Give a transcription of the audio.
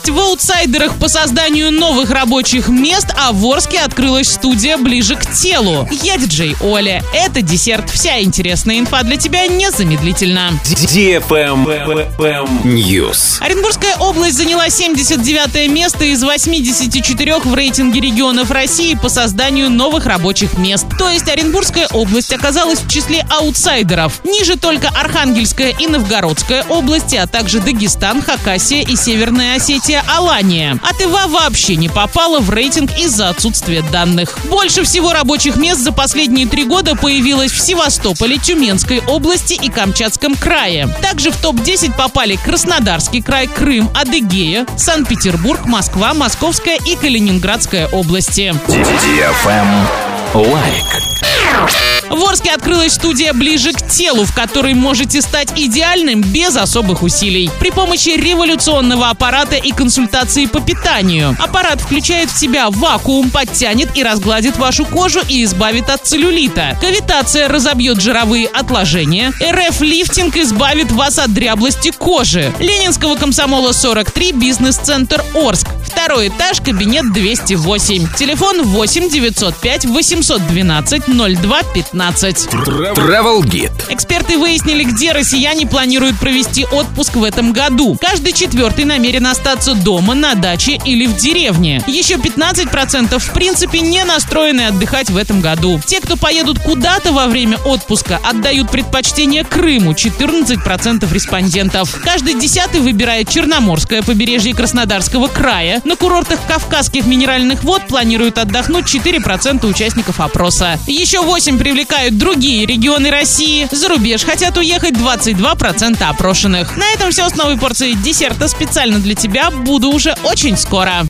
Новость в аутсайдерах по созданию новых рабочих мест, а в Орске открылась студия ближе к телу. Я диджей Оля. Это десерт. Вся интересная инфа для тебя незамедлительно. News. Оренбургская область заняла 79 место из 84 в рейтинге регионов России по созданию новых рабочих мест. То есть Оренбургская область оказалась в числе аутсайдеров. Ниже только Архангельская и Новгородская области, а также Дагестан, Хакасия и Северная Осетия, Алания. А Тыва вообще не попала в рейтинг из-за отсутствия данных. Больше всего рабочих мест за последние три года появилось в Севастополе, Тюменской области и Камчатском крае. Также в топ-10 попали Краснодарский край, Крым, Адыгея, Санкт-Петербург, Москва, Московская и Калининградская области. Лайк. В Орске открылась студия «Ближе к телу», в которой можете стать идеальным без особых усилий. При помощи революционного аппарата и консультации по питанию. Аппарат включает в себя вакуум, подтянет и разгладит вашу кожу и избавит от целлюлита. Кавитация разобьет жировые отложения. РФ-лифтинг избавит вас от дряблости кожи. Ленинского комсомола 43, бизнес-центр Орск. Второй этаж, кабинет 208. Телефон 8 905 812 02 15. Travel Guide. Эксперты выяснили, где россияне планируют провести отпуск в этом году. Каждый четвертый намерен остаться дома, на даче или в деревне. Еще 15% в принципе не настроены отдыхать в этом году. Те, кто поедут куда-то во время отпуска, отдают предпочтение Крыму 14% респондентов. Каждый десятый выбирает Черноморское побережье Краснодарского края. На курортах Кавказских минеральных вод планируют отдохнуть 4% участников опроса. Еще 8 привлекают другие регионы России. За рубеж хотят уехать 22% опрошенных. На этом все с новой порцией десерта специально для тебя. Буду уже очень скоро.